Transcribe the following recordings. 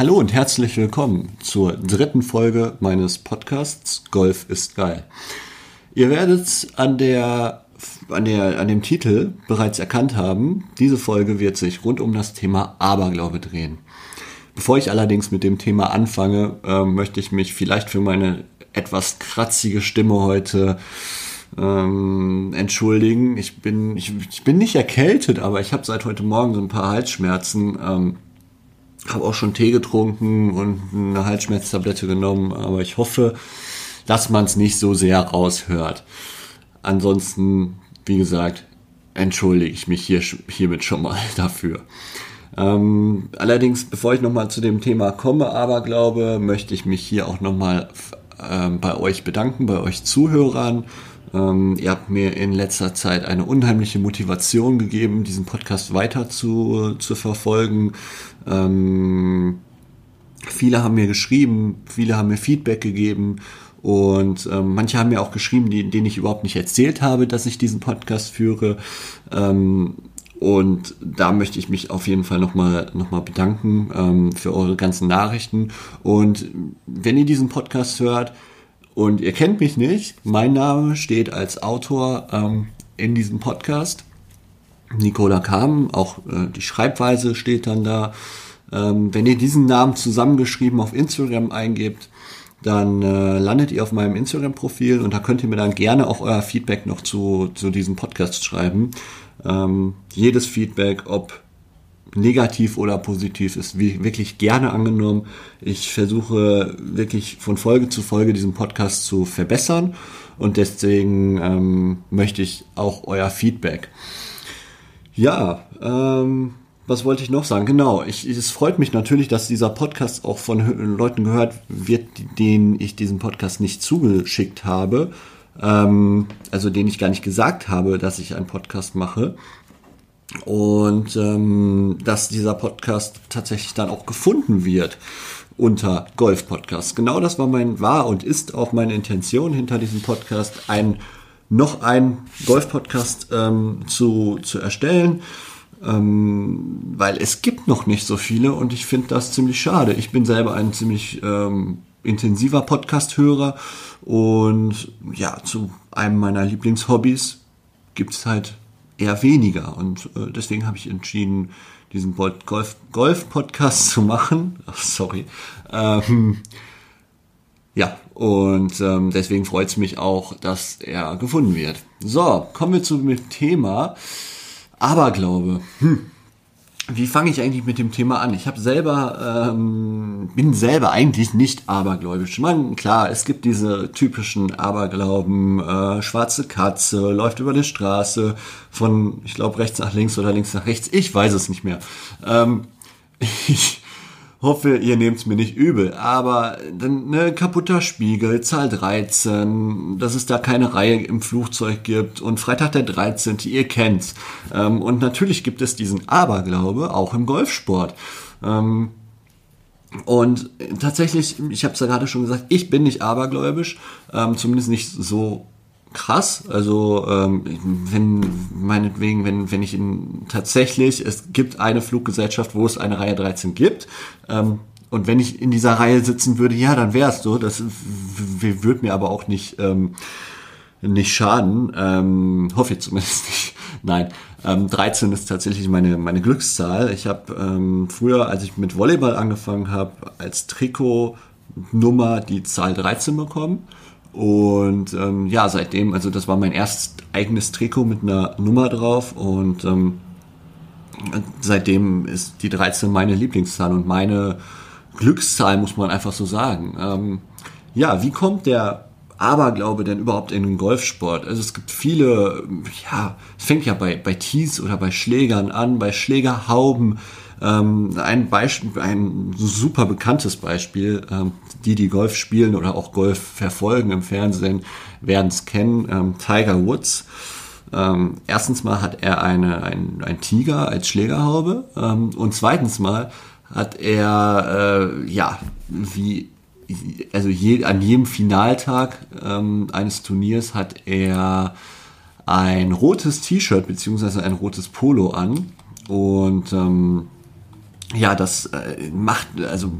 Hallo und herzlich willkommen zur dritten Folge meines Podcasts Golf ist geil. Ihr werdet an der, an der, an dem Titel bereits erkannt haben, diese Folge wird sich rund um das Thema Aberglaube drehen. Bevor ich allerdings mit dem Thema anfange, äh, möchte ich mich vielleicht für meine etwas kratzige Stimme heute ähm, entschuldigen. Ich bin, ich, ich bin nicht erkältet, aber ich habe seit heute Morgen so ein paar Halsschmerzen. Ähm, habe auch schon Tee getrunken und eine Halsschmerztablette genommen, aber ich hoffe, dass man es nicht so sehr raushört. Ansonsten, wie gesagt, entschuldige ich mich hier, hiermit schon mal dafür. Ähm, allerdings, bevor ich nochmal zu dem Thema komme, aber glaube, möchte ich mich hier auch nochmal ähm, bei euch bedanken, bei euch Zuhörern. Ähm, ihr habt mir in letzter Zeit eine unheimliche Motivation gegeben, diesen Podcast weiter zu, zu verfolgen. Ähm, viele haben mir geschrieben, viele haben mir Feedback gegeben und ähm, manche haben mir auch geschrieben, die, denen ich überhaupt nicht erzählt habe, dass ich diesen Podcast führe. Ähm, und da möchte ich mich auf jeden Fall nochmal noch mal bedanken ähm, für eure ganzen Nachrichten. Und wenn ihr diesen Podcast hört und ihr kennt mich nicht, mein Name steht als Autor ähm, in diesem Podcast. Nicola Kamen, auch äh, die Schreibweise steht dann da. Ähm, wenn ihr diesen Namen zusammengeschrieben auf Instagram eingebt, dann äh, landet ihr auf meinem Instagram-Profil und da könnt ihr mir dann gerne auch euer Feedback noch zu, zu diesem Podcast schreiben. Ähm, jedes Feedback, ob negativ oder positiv, ist wirklich gerne angenommen. Ich versuche wirklich von Folge zu Folge diesen Podcast zu verbessern und deswegen ähm, möchte ich auch euer Feedback. Ja, ähm, was wollte ich noch sagen? Genau, ich, es freut mich natürlich, dass dieser Podcast auch von Leuten gehört wird, denen ich diesen Podcast nicht zugeschickt habe. Ähm, also denen ich gar nicht gesagt habe, dass ich einen Podcast mache. Und ähm, dass dieser Podcast tatsächlich dann auch gefunden wird unter Golf Podcast. Genau das war mein, war und ist auch meine Intention hinter diesem Podcast, ein noch ein Golf-Podcast ähm, zu, zu erstellen, ähm, weil es gibt noch nicht so viele und ich finde das ziemlich schade. Ich bin selber ein ziemlich ähm, intensiver Podcast-Hörer und ja, zu einem meiner Lieblingshobbys gibt es halt eher weniger und äh, deswegen habe ich entschieden, diesen Golf-Podcast Golf zu machen. Ach, sorry. Ähm, ja, und ähm, deswegen freut es mich auch, dass er gefunden wird. So, kommen wir zum Thema Aberglaube. Hm. Wie fange ich eigentlich mit dem Thema an? Ich habe selber, ähm, bin selber eigentlich nicht abergläubisch. Man, klar, es gibt diese typischen Aberglauben, äh, schwarze Katze, läuft über die Straße von, ich glaube, rechts nach links oder links nach rechts. Ich weiß es nicht mehr. Ähm, ich, hoffe, ihr nehmt es mir nicht übel, aber ne, kaputter Spiegel, Zahl 13, dass es da keine Reihe im Flugzeug gibt und Freitag der 13., ihr kennt's. Ähm, und natürlich gibt es diesen Aberglaube auch im Golfsport. Ähm, und tatsächlich, ich habe es ja gerade schon gesagt, ich bin nicht abergläubisch, ähm, zumindest nicht so krass. Also ähm, wenn meinetwegen, wenn, wenn ich in tatsächlich, es gibt eine Fluggesellschaft, wo es eine Reihe 13 gibt. Ähm, und wenn ich in dieser Reihe sitzen würde, ja, dann wäre es so. Das würde mir aber auch nicht, ähm, nicht schaden. Ähm, hoffe ich zumindest nicht. Nein. Ähm, 13 ist tatsächlich meine, meine Glückszahl. Ich habe ähm, früher, als ich mit Volleyball angefangen habe, als Trikotnummer die Zahl 13 bekommen. Und ähm, ja, seitdem, also das war mein erstes eigenes Trikot mit einer Nummer drauf und ähm, seitdem ist die 13 meine Lieblingszahl und meine Glückszahl, muss man einfach so sagen. Ähm, ja, wie kommt der Aberglaube denn überhaupt in den Golfsport? Also es gibt viele, ja, es fängt ja bei, bei Tees oder bei Schlägern an, bei Schlägerhauben, ähm, ein Beispiel, ein super bekanntes Beispiel, ähm, die, die Golf spielen oder auch Golf verfolgen im Fernsehen, werden es kennen. Ähm, Tiger Woods. Ähm, erstens mal hat er eine, ein, ein Tiger als Schlägerhaube ähm, und zweitens mal hat er, äh, ja, wie, also je, an jedem Finaltag ähm, eines Turniers hat er ein rotes T-Shirt beziehungsweise ein rotes Polo an und ähm, ja, das äh, macht, also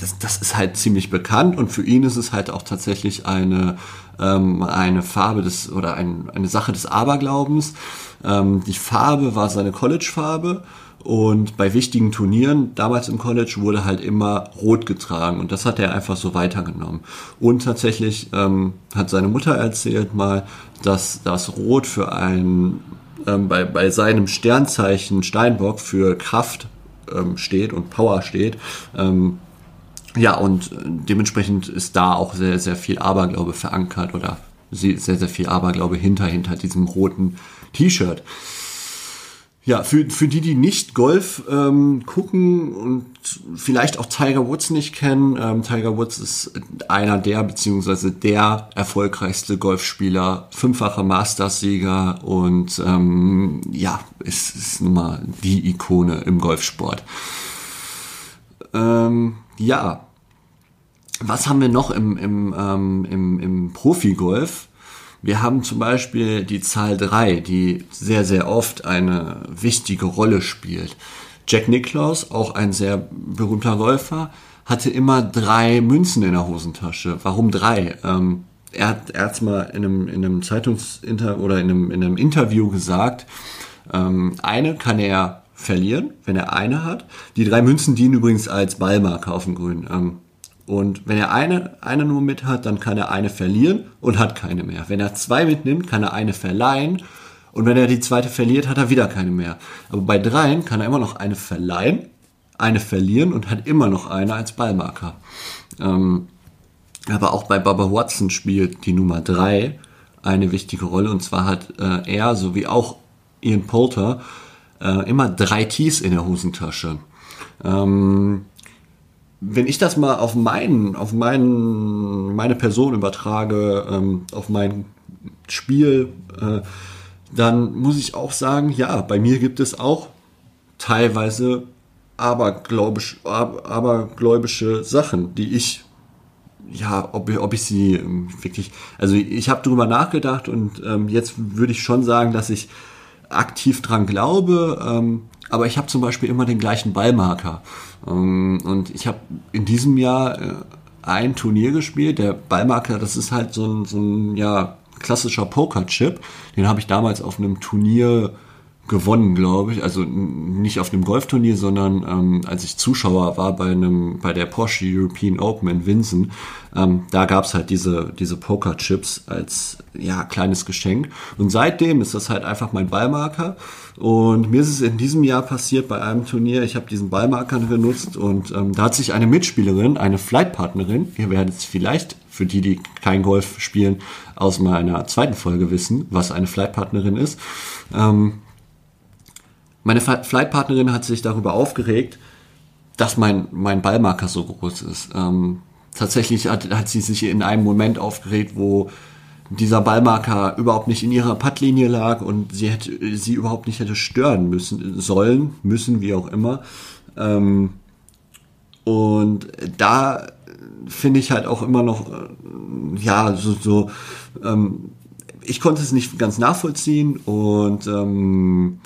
das, das ist halt ziemlich bekannt und für ihn ist es halt auch tatsächlich eine, ähm, eine Farbe des oder ein, eine Sache des Aberglaubens. Ähm, die Farbe war seine College-Farbe und bei wichtigen Turnieren, damals im College, wurde halt immer rot getragen und das hat er einfach so weitergenommen. Und tatsächlich ähm, hat seine Mutter erzählt mal, dass das Rot für ein ähm, bei, bei seinem Sternzeichen Steinbock für Kraft ähm, steht und Power steht. Ähm, ja, und dementsprechend ist da auch sehr, sehr viel Aberglaube verankert oder sehr, sehr viel Aberglaube hinter, hinter diesem roten T-Shirt. Ja, für, für die, die nicht Golf ähm, gucken und vielleicht auch Tiger Woods nicht kennen, ähm, Tiger Woods ist einer der, beziehungsweise der erfolgreichste Golfspieler, fünffacher Masters-Sieger und ähm, ja, ist, ist nun mal die Ikone im Golfsport. Ähm, ja, was haben wir noch im, im, ähm, im, im Profi-Golf? Wir haben zum Beispiel die Zahl 3, die sehr, sehr oft eine wichtige Rolle spielt. Jack Nicklaus, auch ein sehr berühmter Golfer, hatte immer drei Münzen in der Hosentasche. Warum drei? Ähm, er hat erst mal in einem, in einem Zeitungsinter oder in einem, in einem Interview gesagt, ähm, eine kann er verlieren, wenn er eine hat. Die drei Münzen dienen übrigens als Ballmarker auf dem Grün. Ähm, und wenn er eine, eine nur mit hat, dann kann er eine verlieren und hat keine mehr. Wenn er zwei mitnimmt, kann er eine verleihen. Und wenn er die zweite verliert, hat er wieder keine mehr. Aber bei dreien kann er immer noch eine verleihen, eine verlieren und hat immer noch eine als Ballmarker. Ähm, aber auch bei Baba Watson spielt die Nummer drei eine wichtige Rolle. Und zwar hat äh, er, sowie auch Ian Poulter, äh, immer drei Tees in der Hosentasche. Ähm, wenn ich das mal auf meinen, auf meinen, meine Person übertrage, ähm, auf mein Spiel, äh, dann muss ich auch sagen, ja, bei mir gibt es auch teilweise abergläubisch, abergläubische Sachen, die ich, ja, ob, ob ich sie ähm, wirklich, also ich habe drüber nachgedacht und ähm, jetzt würde ich schon sagen, dass ich aktiv dran glaube, ähm, aber ich habe zum Beispiel immer den gleichen Ballmarker. Ähm, und ich habe in diesem Jahr äh, ein Turnier gespielt. Der Ballmarker, das ist halt so ein, so ein ja, klassischer Poker-Chip. Den habe ich damals auf einem Turnier gewonnen, glaube ich. Also nicht auf einem Golfturnier, sondern ähm, als ich Zuschauer war bei einem bei der Porsche European Open in Winsen, ähm, da gab's halt diese diese Poker-Chips als ja kleines Geschenk. Und seitdem ist das halt einfach mein Ballmarker. Und mir ist es in diesem Jahr passiert bei einem Turnier. Ich habe diesen Ballmarker genutzt und ähm, da hat sich eine Mitspielerin, eine Flightpartnerin, ihr werdet es vielleicht für die, die kein Golf spielen, aus meiner zweiten Folge wissen, was eine Flightpartnerin ist. Ähm, meine Flightpartnerin hat sich darüber aufgeregt, dass mein, mein Ballmarker so groß ist. Ähm, tatsächlich hat, hat sie sich in einem Moment aufgeregt, wo dieser Ballmarker überhaupt nicht in ihrer Puttlinie lag und sie hätte sie überhaupt nicht hätte stören müssen sollen müssen wie auch immer ähm, und da finde ich halt auch immer noch äh, ja so so ähm, ich konnte es nicht ganz nachvollziehen und ähm,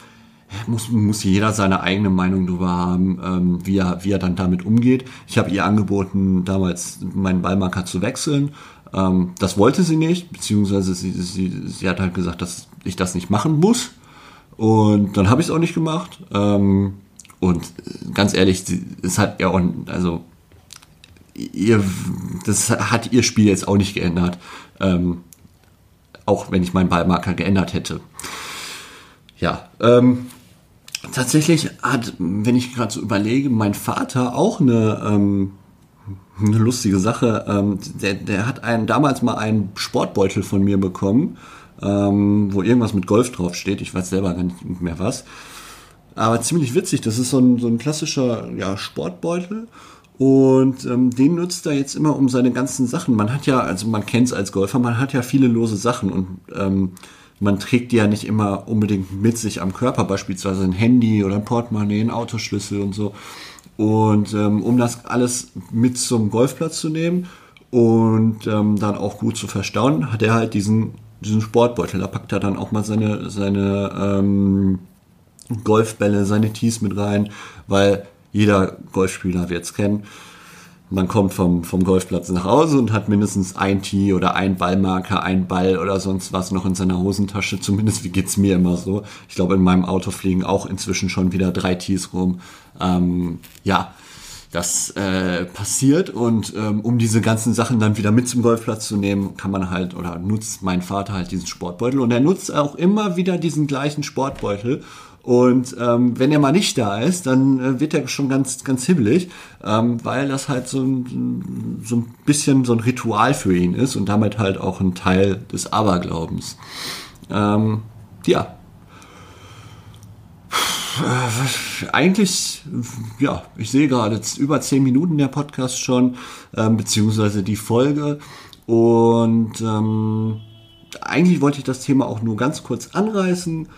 muss, muss jeder seine eigene Meinung darüber haben, ähm, wie, er, wie er dann damit umgeht. Ich habe ihr angeboten, damals meinen Ballmarker zu wechseln. Ähm, das wollte sie nicht, beziehungsweise sie, sie, sie hat halt gesagt, dass ich das nicht machen muss. Und dann habe ich es auch nicht gemacht. Ähm, und ganz ehrlich, es hat ja auch, also ihr, das hat ihr Spiel jetzt auch nicht geändert. Ähm, auch wenn ich meinen Ballmarker geändert hätte. Ja, ähm, Tatsächlich hat, wenn ich gerade so überlege, mein Vater auch eine, ähm, eine lustige Sache. Ähm, der, der hat einen, damals mal einen Sportbeutel von mir bekommen, ähm, wo irgendwas mit Golf drauf steht. Ich weiß selber gar nicht mehr was. Aber ziemlich witzig. Das ist so ein, so ein klassischer ja, Sportbeutel. Und ähm, den nutzt er jetzt immer um seine ganzen Sachen. Man hat ja, also man kennt es als Golfer, man hat ja viele lose Sachen und ähm, man trägt die ja nicht immer unbedingt mit sich am Körper, beispielsweise ein Handy oder ein Portemonnaie, ein Autoschlüssel und so. Und ähm, um das alles mit zum Golfplatz zu nehmen und ähm, dann auch gut zu verstauen, hat er halt diesen, diesen Sportbeutel. Da packt er dann auch mal seine, seine ähm, Golfbälle, seine Tees mit rein, weil jeder Golfspieler wird es kennen. Man kommt vom, vom Golfplatz nach Hause und hat mindestens ein Tee oder ein Ballmarker, ein Ball oder sonst was noch in seiner Hosentasche. Zumindest wie geht's mir immer so. Ich glaube, in meinem Auto fliegen auch inzwischen schon wieder drei Tees rum. Ähm, ja, das äh, passiert und ähm, um diese ganzen Sachen dann wieder mit zum Golfplatz zu nehmen, kann man halt oder nutzt mein Vater halt diesen Sportbeutel und er nutzt auch immer wieder diesen gleichen Sportbeutel und ähm, wenn er mal nicht da ist, dann äh, wird er schon ganz, ganz hibbelig, ähm, weil das halt so ein, so ein bisschen so ein Ritual für ihn ist und damit halt auch ein Teil des Aberglaubens. Ähm, ja. Äh, eigentlich, ja, ich sehe gerade über zehn Minuten der Podcast schon, ähm, beziehungsweise die Folge. Und ähm, eigentlich wollte ich das Thema auch nur ganz kurz anreißen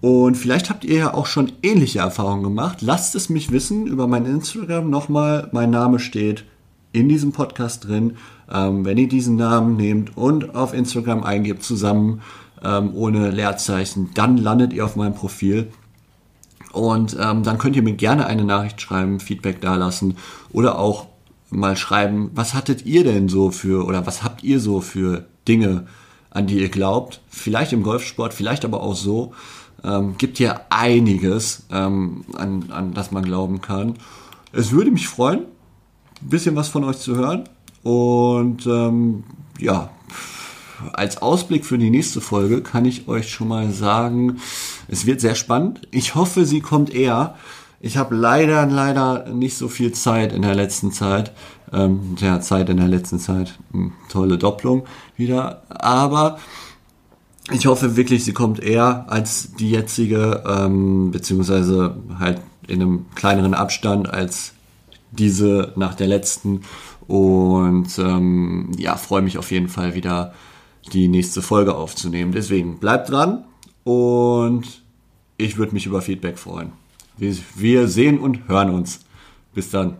und vielleicht habt ihr ja auch schon ähnliche Erfahrungen gemacht. Lasst es mich wissen über mein Instagram nochmal. Mein Name steht in diesem Podcast drin. Ähm, wenn ihr diesen Namen nehmt und auf Instagram eingebt zusammen ähm, ohne Leerzeichen, dann landet ihr auf meinem Profil. Und ähm, dann könnt ihr mir gerne eine Nachricht schreiben, Feedback dalassen oder auch mal schreiben, was hattet ihr denn so für oder was habt ihr so für Dinge, an die ihr glaubt? Vielleicht im Golfsport, vielleicht aber auch so. Ähm, gibt ja einiges, ähm, an, an das man glauben kann. Es würde mich freuen, ein bisschen was von euch zu hören. Und ähm, ja, als Ausblick für die nächste Folge kann ich euch schon mal sagen, es wird sehr spannend. Ich hoffe, sie kommt eher. Ich habe leider, leider nicht so viel Zeit in der letzten Zeit. Ähm, ja, Zeit in der letzten Zeit. Hm, tolle Doppelung wieder. Aber ich hoffe wirklich, sie kommt eher als die jetzige, ähm, beziehungsweise halt in einem kleineren Abstand als diese nach der letzten. Und ähm, ja, freue mich auf jeden Fall wieder die nächste Folge aufzunehmen. Deswegen bleibt dran und ich würde mich über Feedback freuen. Wir, wir sehen und hören uns. Bis dann.